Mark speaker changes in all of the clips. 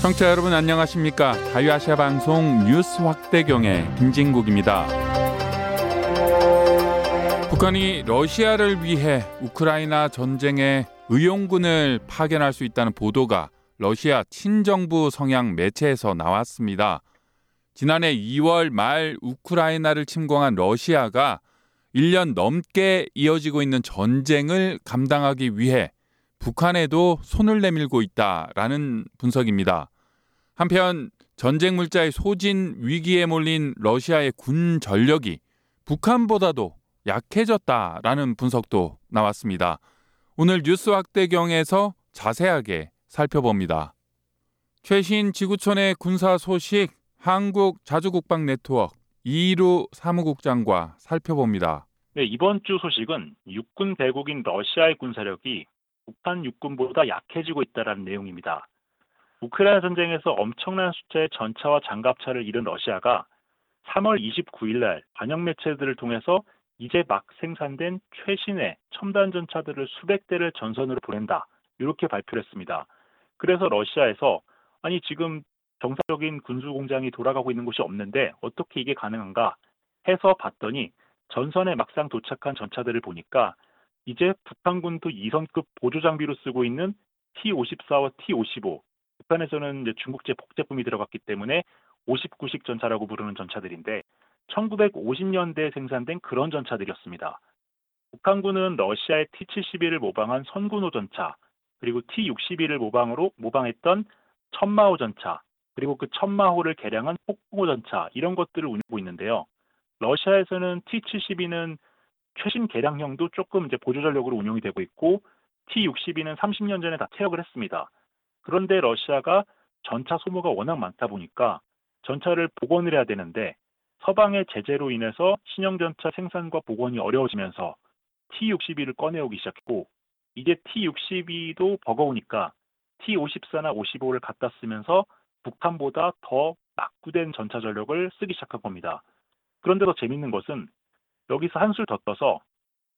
Speaker 1: 청취자 여러분 안녕하십니까? 자유아시아 방송 뉴스 확대경의 김진국입니다. 북한이 러시아를 위해 우크라이나 전쟁에 의용군을 파견할 수 있다는 보도가 러시아 친정부 성향 매체에서 나왔습니다. 지난해 2월 말 우크라이나를 침공한 러시아가 1년 넘게 이어지고 있는 전쟁을 감당하기 위해 북한에도 손을 내밀고 있다라는 분석입니다. 한편 전쟁 물자의 소진 위기에 몰린 러시아의 군 전력이 북한보다도 약해졌다라는 분석도 나왔습니다. 오늘 뉴스 확대경에서 자세하게 살펴봅니다. 최신 지구촌의 군사 소식 한국 자주국방 네트워크 이루 사무국장과 살펴봅니다.
Speaker 2: 네, 이번 주 소식은 육군 대국인 러시아의 군사력이 북한 육군보다 약해지고 있다는 내용입니다. 우크라이나 전쟁에서 엄청난 숫자의 전차와 장갑차를 잃은 러시아가 3월 29일 날 반영 매체들을 통해서 이제 막 생산된 최신의 첨단 전차들을 수백 대를 전선으로 보낸다. 이렇게 발표를 했습니다. 그래서 러시아에서 아니 지금 정상적인 군수 공장이 돌아가고 있는 곳이 없는데 어떻게 이게 가능한가 해서 봤더니 전선에 막상 도착한 전차들을 보니까 이제 북한군도 2선급 보조 장비로 쓰고 있는 T-54와 T-55 북한에서는 이제 중국제 복제품이 들어갔기 때문에 59식 전차라고 부르는 전차들인데 1950년대에 생산된 그런 전차들이었습니다. 북한군은 러시아의 T-72를 모방한 선군호 전차, 그리고 T-62를 모방으로 모방했던 천마호 전차, 그리고 그 천마호를 개량한 폭풍호 전차 이런 것들을 운영하고 있는데요. 러시아에서는 T-72는 최신 개량형도 조금 이제 보조 전력으로 운용이 되고 있고 T-62는 30년 전에 다 퇴역을 했습니다. 그런데 러시아가 전차 소모가 워낙 많다 보니까 전차를 복원을 해야 되는데 서방의 제재로 인해서 신형 전차 생산과 복원이 어려워지면서 T-62를 꺼내오기 시작했고 이제 T-62도 버거우니까 T-54나 55를 갖다 쓰면서 북한보다 더 낙구된 전차 전력을 쓰기 시작한 겁니다. 그런데 더 재밌는 것은 여기서 한술 더 떠서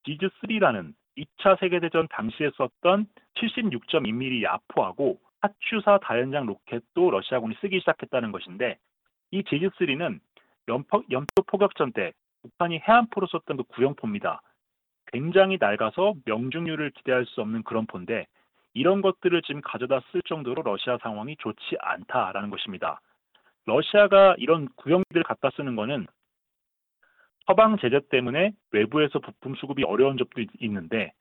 Speaker 2: 지즈3라는 2차 세계대전 당시에 썼던 76.2mm 야포하고 하추사 다연장 로켓도 러시아군이 쓰기 시작했다는 것인데 이 지즈3는 연포, 포격전 때 북한이 해안포로 썼던 그 구형포입니다. 굉장히 낡아서 명중률을 기대할 수 없는 그런 포인데 이런 것들을 지금 가져다 쓸 정도로 러시아 상황이 좋지 않다라는 것입니다. 러시아가 이런 구형들을 갖다 쓰는 거는 서방 제재 때문에 외부에서 부품 수급이 어려운 점도 있는데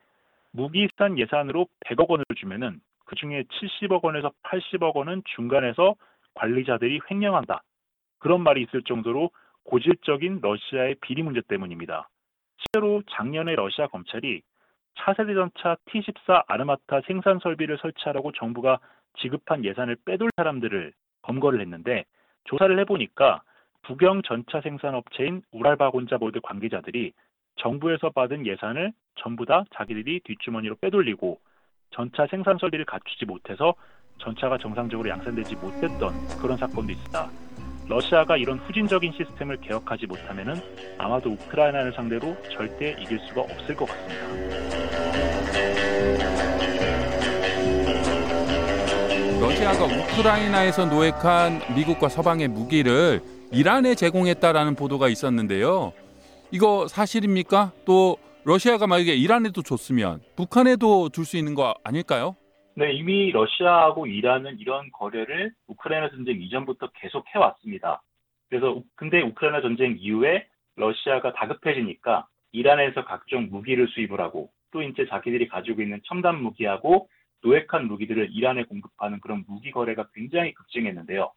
Speaker 2: 무기산 예산으로 100억 원을 주면은 그 중에 70억 원에서 80억 원은 중간에서 관리자들이 횡령한다. 그런 말이 있을 정도로 고질적인 러시아의 비리 문제 때문입니다. 실제로 작년에 러시아 검찰이 차세대 전차 T14 아르마타 생산 설비를 설치하라고 정부가 지급한 예산을 빼돌 사람들을 검거를 했는데 조사를 해보니까 북경 전차 생산 업체인 우랄바곤자 보드 관계자들이 정부에서 받은 예산을 전부 다 자기들이 뒷주머니로 빼돌리고 전차 생산 설비를 갖추지 못해서 전차가 정상적으로 양산되지 못했던 그런 사건도 있다. 러시아가 이런 후진적인 시스템을 개혁하지 못하면 아마도 우크라이나를 상대로 절대 이길 수가 없을 것 같습니다.
Speaker 1: 러시아가 우크라이나에서 노획한 미국과 서방의 무기를 이란에 제공했다라는 보도가 있었는데요. 이거 사실입니까? 또 러시아가 만약에 이란에도 줬으면 북한에도 줄 수 있는 거 아닐까요?
Speaker 2: 네, 이미 러시아하고 이란은 이런 거래를 우크라이나 전쟁 이전부터 계속 해왔습니다. 그래서 근데 우크라이나 전쟁 이후에 러시아가 다급해지니까 이란에서 각종 무기를 수입을 하고 또 이제 자기들이 가지고 있는 첨단 무기하고 노획한 무기들을 이란에 공급하는 그런 무기 거래가 굉장히 급증했는데요.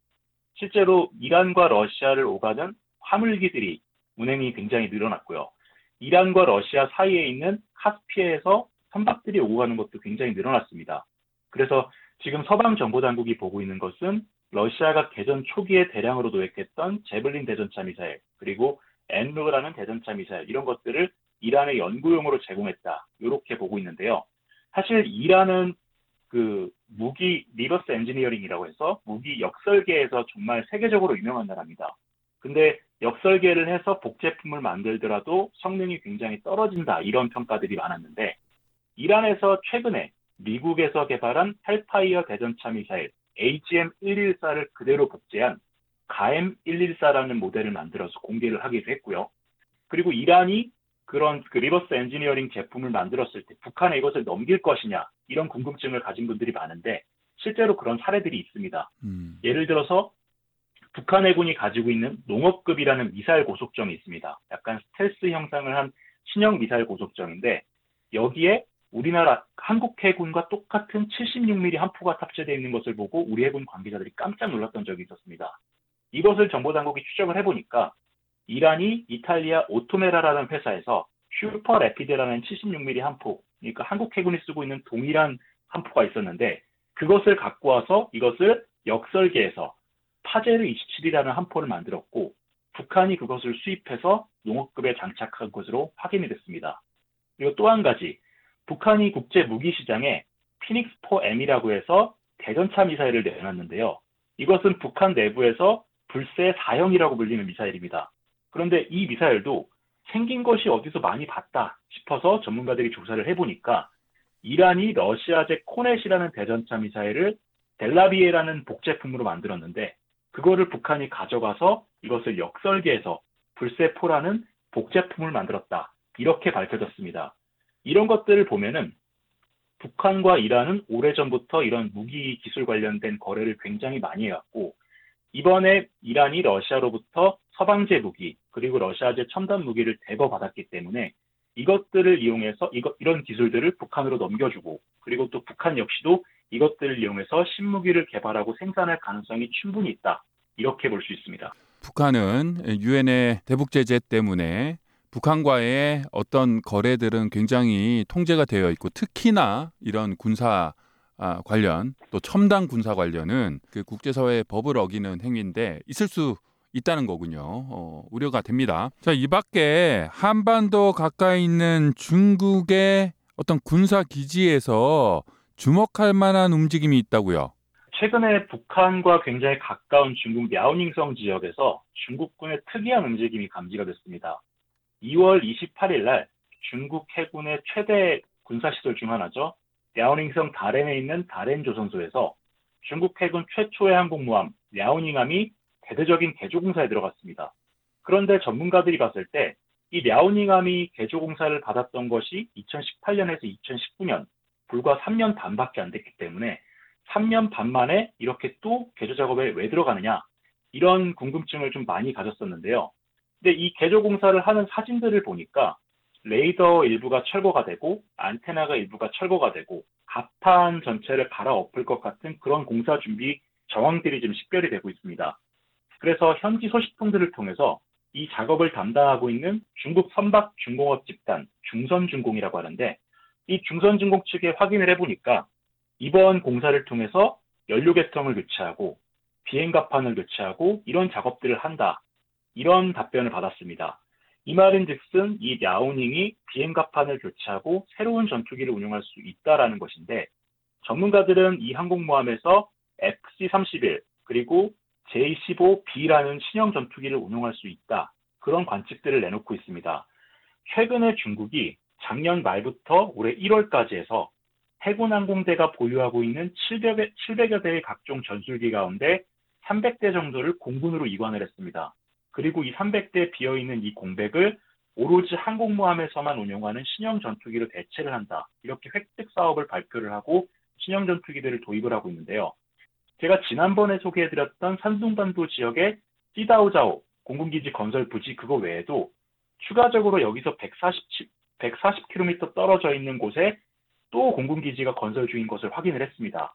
Speaker 2: 실제로 이란과 러시아를 오가는 화물기들이 운행이 굉장히 늘어났고요. 이란과 러시아 사이에 있는 카스피해에서 선박들이 오고 가는 것도 굉장히 늘어났습니다. 그래서 지금 서방 정보 당국이 보고 있는 것은 러시아가 개전 초기에 대량으로 노획했던 재블린 대전차 미사일 그리고 엔로라는 대전차 미사일 이런 것들을 이란에 연구용으로 제공했다 이렇게 보고 있는데요. 사실 이란은 그 무기 reverse engineering이라고 해서 무기 역설계에서 정말 세계적으로 유명한 나라입니다. 근데 역설계를 해서 복제품을 만들더라도 성능이 굉장히 떨어진다 이런 평가들이 많았는데 이란에서 최근에 미국에서 개발한 헬파이어 대전차 미사일 AGM-114를 그대로 복제한 가엠-114라는 모델을 만들어서 공개를 하기도 했고요. 그리고 이란이 그런 그 reverse engineering 제품을 만들었을 때 북한에 이것을 넘길 것이냐 이런 궁금증을 가진 분들이 많은데 실제로 그런 사례들이 있습니다. 음. 예를 들어서 북한 해군이 가지고 있는 농어급이라는 미사일 고속정이 있습니다. 약간 스텔스 형상을 한 신형 미사일 고속정인데 여기에 우리나라 한국 해군과 똑같은 76mm 함포가 탑재되어 있는 것을 보고 우리 해군 관계자들이 깜짝 놀랐던 적이 있었습니다. 이것을 정보당국이 추적을 해보니까 이란이 이탈리아 오토메라라는 회사에서 Super Rapid라는 76mm 함포, 그러니까 한국 해군이 쓰고 있는 동일한 함포가 있었는데 그것을 갖고 와서 이것을 역설계해서 파제르 27이라는 함포를 만들었고 북한이 그것을 수입해서 농업급에 장착한 것으로 확인이 됐습니다. 그리고 또 한 가지 북한이 국제 무기 시장에 피닉스 4M이라고 해서 대전차 미사일을 내놨는데요. 이것은 북한 내부에서 불세 4형이라고 불리는 미사일입니다. 그런데 이 미사일도 생긴 것이 어디서 많이 봤다 싶어서 전문가들이 조사를 해보니까 이란이 러시아제 코넷이라는 대전차 미사일을 델라비에라는 복제품으로 만들었는데 그거를 북한이 가져가서 이것을 역설계해서 불세포라는 복제품을 만들었다. 이렇게 밝혀졌습니다. 이런 것들을 보면은 북한과 이란은 오래전부터 이런 무기 기술 관련된 거래를 굉장히 많이 해왔고 이번에 이란이 러시아로부터 서방제 무기 그리고 러시아제 첨단 무기를 대거 받았기 때문에 이것들을 이용해서 이거, 이런 기술들을 북한으로 넘겨주고 그리고 또 북한 역시도 이것들을 이용해서 신무기를 개발하고 생산할 가능성이 충분히 있다. 이렇게 볼 수 있습니다.
Speaker 1: 북한은 유엔의 대북 제재 때문에 북한과의 어떤 거래들은 굉장히 통제가 되어 있고 특히나 이런 군사 아, 관련 또 첨단 군사 관련은 그 국제사회의 법을 어기는 행위인데 있을 수 있다는 거군요. 어, 우려가 됩니다. 자, 이 밖에 한반도 가까이 있는 중국의 어떤 군사 기지에서 주목할 만한 움직임이 있다고요.
Speaker 2: 최근에 북한과 굉장히 가까운 중국 랴오닝성 지역에서 중국군의 특이한 움직임이 감지가 됐습니다. 2월 28일 날 중국 해군의 최대 군사시설 중 하나죠. 랴오닝성 다렌에 있는 다렌 조선소에서 중국 해군 최초의 항공모함 랴오닝함이 대대적인 개조공사에 들어갔습니다. 그런데 전문가들이 봤을 때 이 랴오닝함이 개조공사를 받았던 것이 2018년에서 2019년 불과 3년 반밖에 안 됐기 때문에 3년 반 만에 이렇게 또 개조 작업에 왜 들어가느냐 이런 궁금증을 좀 많이 가졌었는데요. 근데 이 개조 공사를 하는 사진들을 보니까 레이더 일부가 철거가 되고 안테나가 일부가 철거가 되고 가판 전체를 갈아엎을 것 같은 그런 공사 준비 정황들이 좀 식별이 되고 있습니다. 그래서 현지 소식통들을 통해서 이 작업을 담당하고 있는 중국 선박 중공업 집단 중선중공이라고 하는데 이 중선중공 측에 확인을 해보니까 이번 공사를 통해서 연료 계통을 교체하고 비행갑판을 교체하고 이런 작업들을 한다. 이런 답변을 받았습니다. 이 말인 즉슨 이 야오닝이 비행갑판을 교체하고 새로운 전투기를 운용할 수 있다라는 것인데 전문가들은 이 항공모함에서 FC-31 그리고 J-15B라는 신형 전투기를 운용할 수 있다. 그런 관측들을 내놓고 있습니다. 최근에 중국이 작년 말부터 올해 1월까지 해서 해군 항공대가 보유하고 있는 700여, 700여 대의 각종 전술기 가운데 300대 정도를 공군으로 이관을 했습니다. 그리고 이 300대 비어있는 이 공백을 오로지 항공모함에서만 운용하는 신형 전투기로 대체를 한다. 이렇게 획득 사업을 발표를 하고 신형 전투기들을 도입을 하고 있는데요. 제가 지난번에 소개해드렸던 산둥반도 지역의 찌다오자오 공군기지 건설 부지 그거 외에도 추가적으로 여기서 140, 140km 떨어져 있는 곳에 또 공군기지가 건설 중인 것을 확인을 했습니다.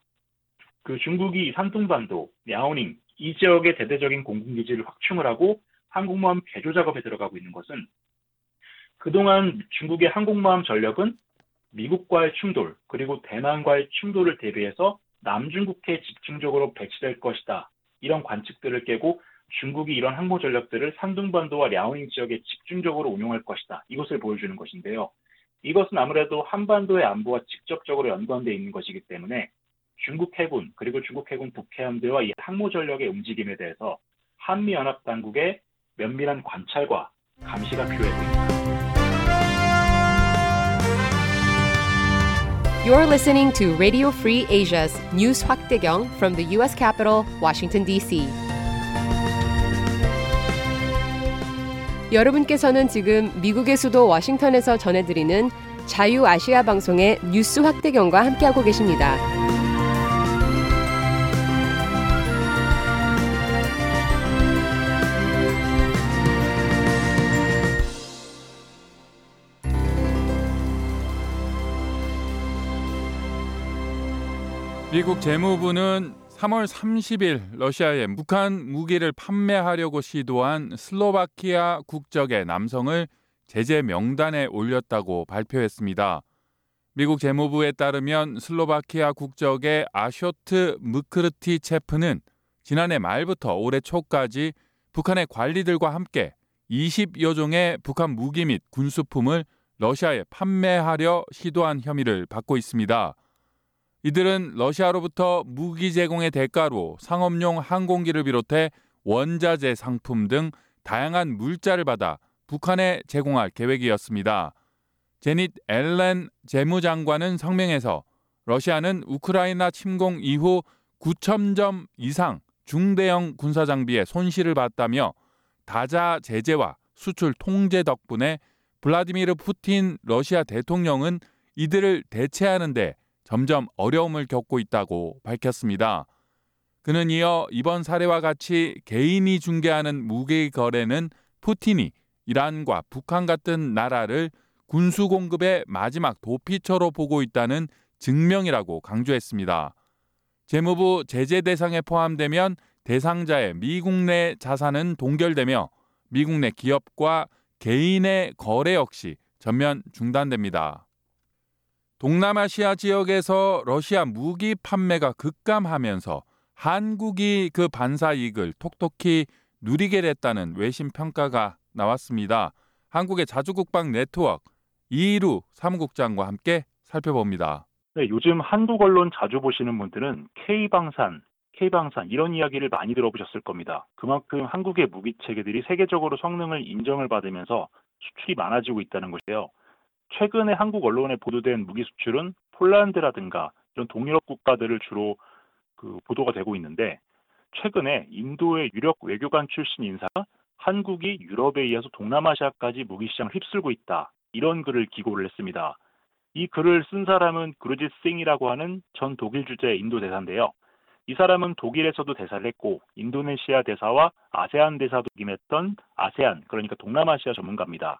Speaker 2: 그 중국이 산둥반도, 랴오닝 이 지역의 대대적인 공군기지를 확충을 하고 항공모함 개조 작업에 들어가고 있는 것은 그동안 중국의 항공모함 전력은 미국과의 충돌 그리고 대만과의 충돌을 대비해서 남중국해에 집중적으로 배치될 것이다. 이런 관측들을 깨고 중국이 이런 항모 전력들을 산둥반도와 랴오닝 지역에 집중적으로 운용할 것이다. 이것을 보여주는 것인데요. 이것은 아무래도 한반도의 안보와 직접적으로 연관되어 있는 것이기 때문에 중국 해군 그리고 중국 해군 북해함대와 이 항모 전력의 움직임에 대해서 한미 연합 당국의 면밀한 관찰과 감시가 필요해 보입니다.
Speaker 3: You're listening to Radio Free Asia's News 확대경 from the U.S. capital, Washington, D.C. 여러분께서는 지금 미국의 수도 워싱턴에서 전해드리는 자유아시아 방송의 뉴스 확대경과 함께하고 계십니다.
Speaker 1: 미국 재무부는 3월 30일 러시아에 북한 무기를 판매하려고 시도한 슬로바키아 국적의 남성을 제재 명단에 올렸다고 발표했습니다. 미국 재무부에 따르면 슬로바키아 국적의 아쇼트 무크르티 체프는 지난해 말부터 올해 초까지 북한의 관리들과 함께 20여 종의 북한 무기 및 군수품을 러시아에 판매하려 시도한 혐의를 받고 있습니다. 이들은 러시아로부터 무기 제공의 대가로 상업용 항공기를 비롯해 원자재 상품 등 다양한 물자를 받아 북한에 제공할 계획이었습니다. 제닛 앨렌 재무장관은 성명에서 러시아는 우크라이나 침공 이후 9천 점 이상 중대형 군사 장비에 손실을 봤다며 다자 제재와 수출 통제 덕분에 블라디미르 푸틴 러시아 대통령은 이들을 대체하는데 점점 어려움을 겪고 있다고 밝혔습니다. 그는 이어 이번 사례와 같이 개인이 중개하는 무기 거래는 푸틴이 이란과 북한 같은 나라를 군수 공급의 마지막 도피처로 보고 있다는 증명이라고 강조했습니다. 재무부 제재 대상에 포함되면 대상자의 미국 내 자산은 동결되며 미국 내 기업과 개인의 거래 역시 전면 중단됩니다. 동남아시아 지역에서 러시아 무기 판매가 급감하면서 한국이 그 반사 이익을 톡톡히 누리게 됐다는 외신 평가가 나왔습니다. 한국의 자주국방 네트워크 이루 사무국장과 함께 살펴봅니다.
Speaker 2: 네, 요즘 한국 언론 자주 보시는 분들은 K방산, K방산 이런 이야기를 많이 들어보셨을 겁니다. 그만큼 한국의 무기 체계들이 세계적으로 성능을 인정을 받으면서 수출이 많아지고 있다는 것이에요. 최근에 한국 언론에 보도된 무기 수출은 폴란드라든가 이런 동유럽 국가들을 주로 그 보도가 되고 있는데 최근에 인도의 유력 외교관 출신 인사가 한국이 유럽에 이어서 동남아시아까지 무기 시장을 휩쓸고 있다. 이런 글을 기고를 했습니다. 이 글을 쓴 사람은 그루짓 싱이라고 하는 전 독일 주재 인도 대사인데요. 이 사람은 독일에서도 대사를 했고 인도네시아 대사와 아세안 대사도 임했던 아세안 그러니까 동남아시아 전문가입니다.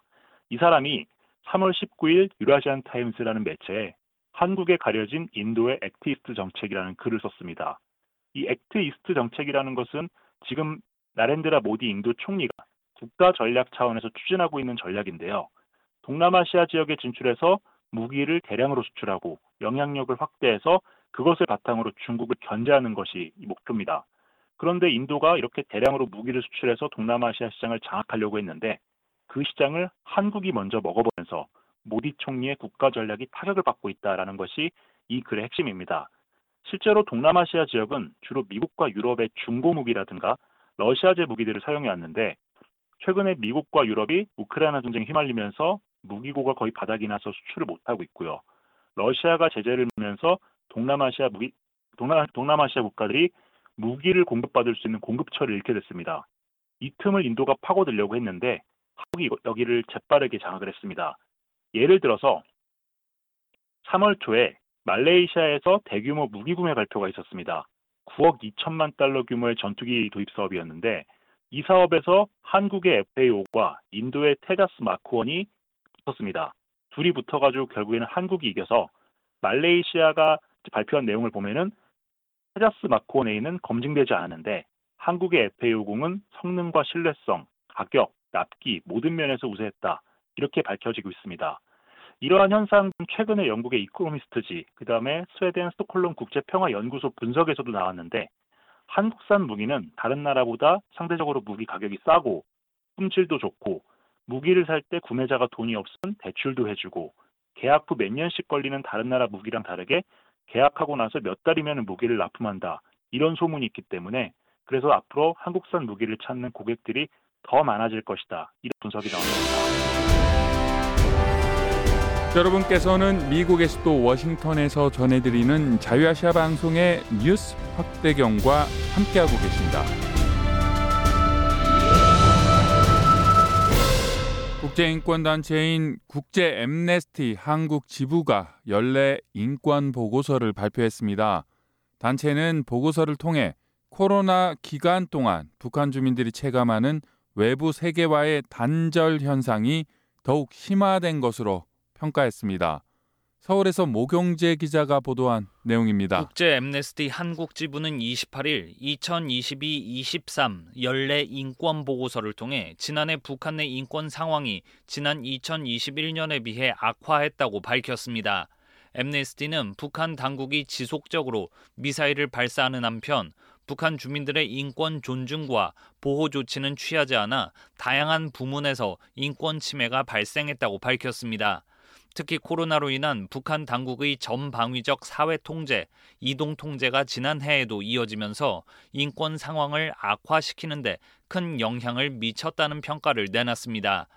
Speaker 2: 이 사람이 3월 19일 Eurasian Times라는 매체에 한국에 가려진 인도의 Act East 정책이라는 글을 썼습니다. 이 Act East 정책이라는 것은 지금 나렌드라 모디 인도 총리가 국가 전략 차원에서 추진하고 있는 전략인데요. 동남아시아 지역에 진출해서 무기를 대량으로 수출하고 영향력을 확대해서 그것을 바탕으로 중국을 견제하는 것이 이 목표입니다. 그런데 인도가 이렇게 대량으로 무기를 수출해서 동남아시아 시장을 장악하려고 했는데 그 시장을 한국이 먼저 먹어보면서 모디 총리의 국가 전략이 타격을 받고 있다라는 것이 이 글의 핵심입니다. 실제로 동남아시아 지역은 주로 미국과 유럽의 중고 무기라든가 러시아제 무기들을 사용해 왔는데 최근에 미국과 유럽이 우크라이나 전쟁에 휘말리면서 무기고가 거의 바닥이 나서 수출을 못하고 있고요. 러시아가 제재를 하면서 동남아시아 무기 동남, 동남아시아 국가들이 무기를 공급받을 수 있는 공급처를 잃게 됐습니다. 이 틈을 인도가 파고들려고 했는데 한국이 여기를 재빠르게 장악을 했습니다. 예를 들어서 3월 초에 말레이시아에서 대규모 무기 구매 발표가 있었습니다. 9억 2천만 달러 규모의 전투기 도입 사업이었는데 이 사업에서 한국의 FAO과 인도의 테자스 마크원이 붙었습니다. 둘이 붙어가지고 결국에는 한국이 이겨서 말레이시아가 발표한 내용을 보면은 테자스 마크원 A는 검증되지 않았는데 한국의 FAO공은 성능과 신뢰성, 가격, 납기 모든 면에서 우세했다. 이렇게 밝혀지고 있습니다. 이러한 현상은 최근에 영국의 이코노미스트지, 그 다음에 스웨덴 스톡홀름 국제평화연구소 분석에서도 나왔는데 한국산 무기는 다른 나라보다 상대적으로 무기 가격이 싸고 품질도 좋고 무기를 살 때 구매자가 돈이 없으면 대출도 해주고 계약 후 몇 년씩 걸리는 다른 나라 무기랑 다르게 계약하고 나서 몇 달이면 무기를 납품한다. 이런 소문이 있기 때문에 그래서 앞으로 한국산 무기를 찾는 고객들이 더 많아질 것이다. 이런 분석이 나옵니다.
Speaker 1: 여러분께서는 미국의 수도 워싱턴에서 전해드리는 자유아시아 방송의 뉴스 확대경과 함께하고 계십니다. 국제인권단체인 국제 엠네스티 한국 지부가 연례 인권 보고서를 발표했습니다. 단체는 보고서를 통해 코로나 기간 동안 북한 주민들이 체감하는 외부 세계와의 단절 현상이 더욱 심화된 것으로 평가했습니다. 서울에서 모경재 기자가 보도한 내용입니다.
Speaker 4: 국제 엠네스티 한국 지부는 28일 2022-23 연례 인권 보고서를 통해 지난해 북한 내 인권 상황이 지난 2021년에 비해 악화했다고 밝혔습니다. 엠네스티는 북한 당국이 지속적으로 미사일을 발사하는 한편 북한 주민들의 인권 존중과 보호 조치는 취하지 않아 다양한 부문에서 인권 침해가 발생했다고 밝혔습니다. 특히 코로나로 인한 북한 당국의 전방위적 사회 통제, 이동 통제가 지난해에도 이어지면서 인권 상황을 악화시키는데 큰 영향을 미쳤다는 평가를 내놨습니다.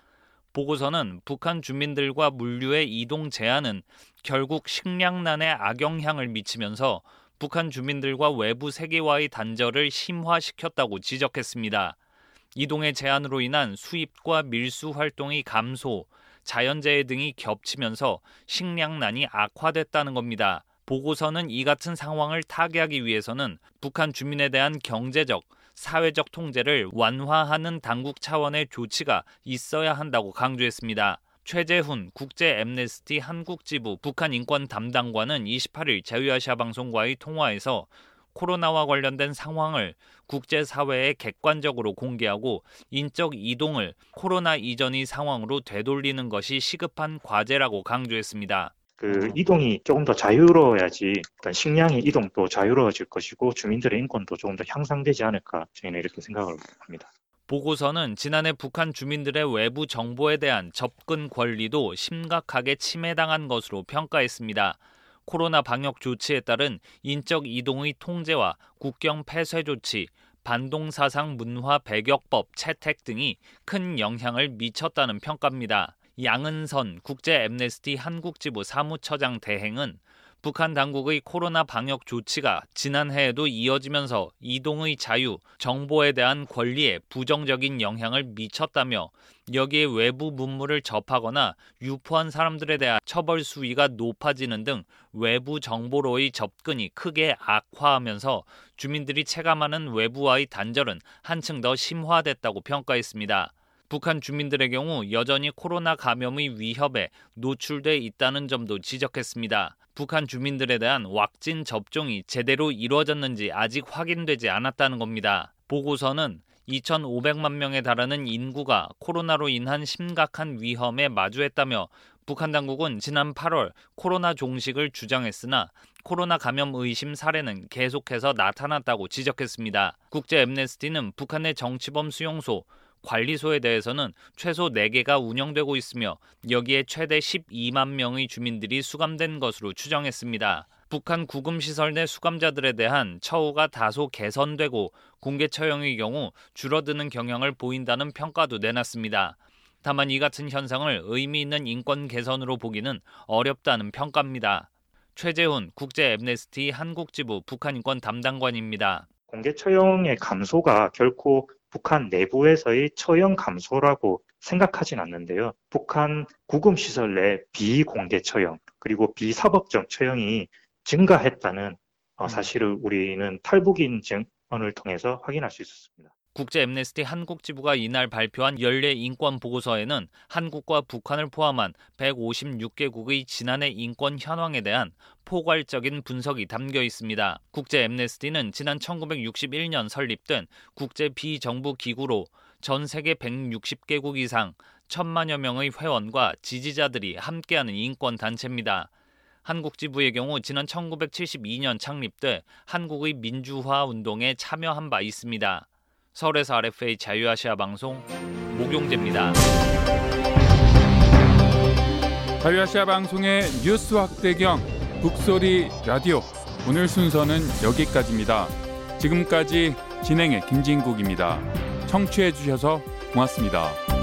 Speaker 4: 보고서는 북한 주민들과 물류의 이동 제한은 결국 식량난에 악영향을 미치면서 북한 주민들과 외부 세계와의 단절을 심화시켰다고 지적했습니다. 이동의 제한으로 인한 수입과 밀수 활동의 감소, 자연재해 등이 겹치면서 식량난이 악화됐다는 겁니다. 보고서는 이 같은 상황을 타개하기 위해서는 북한 주민에 대한 경제적, 사회적 통제를 완화하는 당국 차원의 조치가 있어야 한다고 강조했습니다. 최재훈 국제 엠네스티 한국지부 북한 인권 담당관은 28일 자유아시아 방송과의 통화에서 코로나와 관련된 상황을 국제사회에 객관적으로 공개하고 인적 이동을 코로나 이전의 상황으로 되돌리는 것이 시급한 과제라고 강조했습니다.
Speaker 5: 그 이동이 조금 더 자유로워야지 일단 식량의 이동도 자유로워질 것이고 주민들의 인권도 조금 더 향상되지 않을까 저희는 이렇게 생각을 합니다.
Speaker 4: 보고서는 지난해 북한 주민들의 외부 정보에 대한 접근 권리도 심각하게 침해당한 것으로 평가했습니다. 코로나 방역 조치에 따른 인적 이동의 통제와 국경 폐쇄 조치, 반동사상 문화 배격법 채택 등이 큰 영향을 미쳤다는 평가입니다. 양은선 국제 엠네스티 한국지부 사무처장 대행은 북한 당국의 코로나 방역 조치가 지난해에도 이어지면서 이동의 자유, 정보에 대한 권리에 부정적인 영향을 미쳤다며 여기에 외부 문물을 접하거나 유포한 사람들에 대한 처벌 수위가 높아지는 등 외부 정보로의 접근이 크게 악화하면서 주민들이 체감하는 외부와의 단절은 한층 더 심화됐다고 평가했습니다. 북한 주민들의 경우 여전히 코로나 감염의 위협에 노출돼 있다는 점도 지적했습니다. 북한 주민들에 대한 왁진 접종이 제대로 이루어졌는지 아직 확인되지 않았다는 겁니다. 보고서는 2,500만 명에 달하는 인구가 코로나로 인한 심각한 위험에 마주했다며 북한 당국은 지난 8월 코로나 종식을 주장했으나 코로나 감염 의심 사례는 계속해서 나타났다고 지적했습니다. 국제 엠네스티는 북한의 정치범 수용소, 관리소에 대해서는 최소 4개가 운영되고 있으며 여기에 최대 12만 명의 주민들이 수감된 것으로 추정했습니다. 북한 구금 시설 내 수감자들에 대한 처우가 다소 개선되고 공개 처형의 경우 줄어드는 경향을 보인다는 평가도 내놨습니다. 다만 이 같은 현상을 의미 있는 인권 개선으로 보기는 어렵다는 평가입니다. 최재훈 국제 엠네스티 한국지부 북한인권 담당관입니다.
Speaker 5: 공개 처형의 감소가 결코 북한 내부에서의 처형 감소라고 생각하진 않는데요. 북한 구금 시설 내 비공개 처형 그리고 비사법적 처형이 증가했다는 어, 사실을 우리는 탈북인 증언을 통해서 확인할 수 있었습니다.
Speaker 4: 국제 엠네스티 한국 지부가 이날 발표한 연례 인권 보고서에는 한국과 북한을 포함한 156개국의 지난해 인권 현황에 대한 포괄적인 분석이 담겨 있습니다. 국제 엠네스티는 지난 1961년 설립된 국제 비정부 기구로 전 세계 160개국 이상 천만여 명의 회원과 지지자들이 함께하는 인권 단체입니다. 한국 지부의 경우 지난 1972년 창립돼 한국의 민주화 운동에 참여한 바 있습니다. 서울에서 RFA 자유아시아 방송 목용재입니다.
Speaker 1: 자유아시아 방송의 뉴스 확대경 북소리 라디오 오늘 순서는 여기까지입니다. 지금까지 진행의 김진국입니다. 청취해 주셔서 고맙습니다.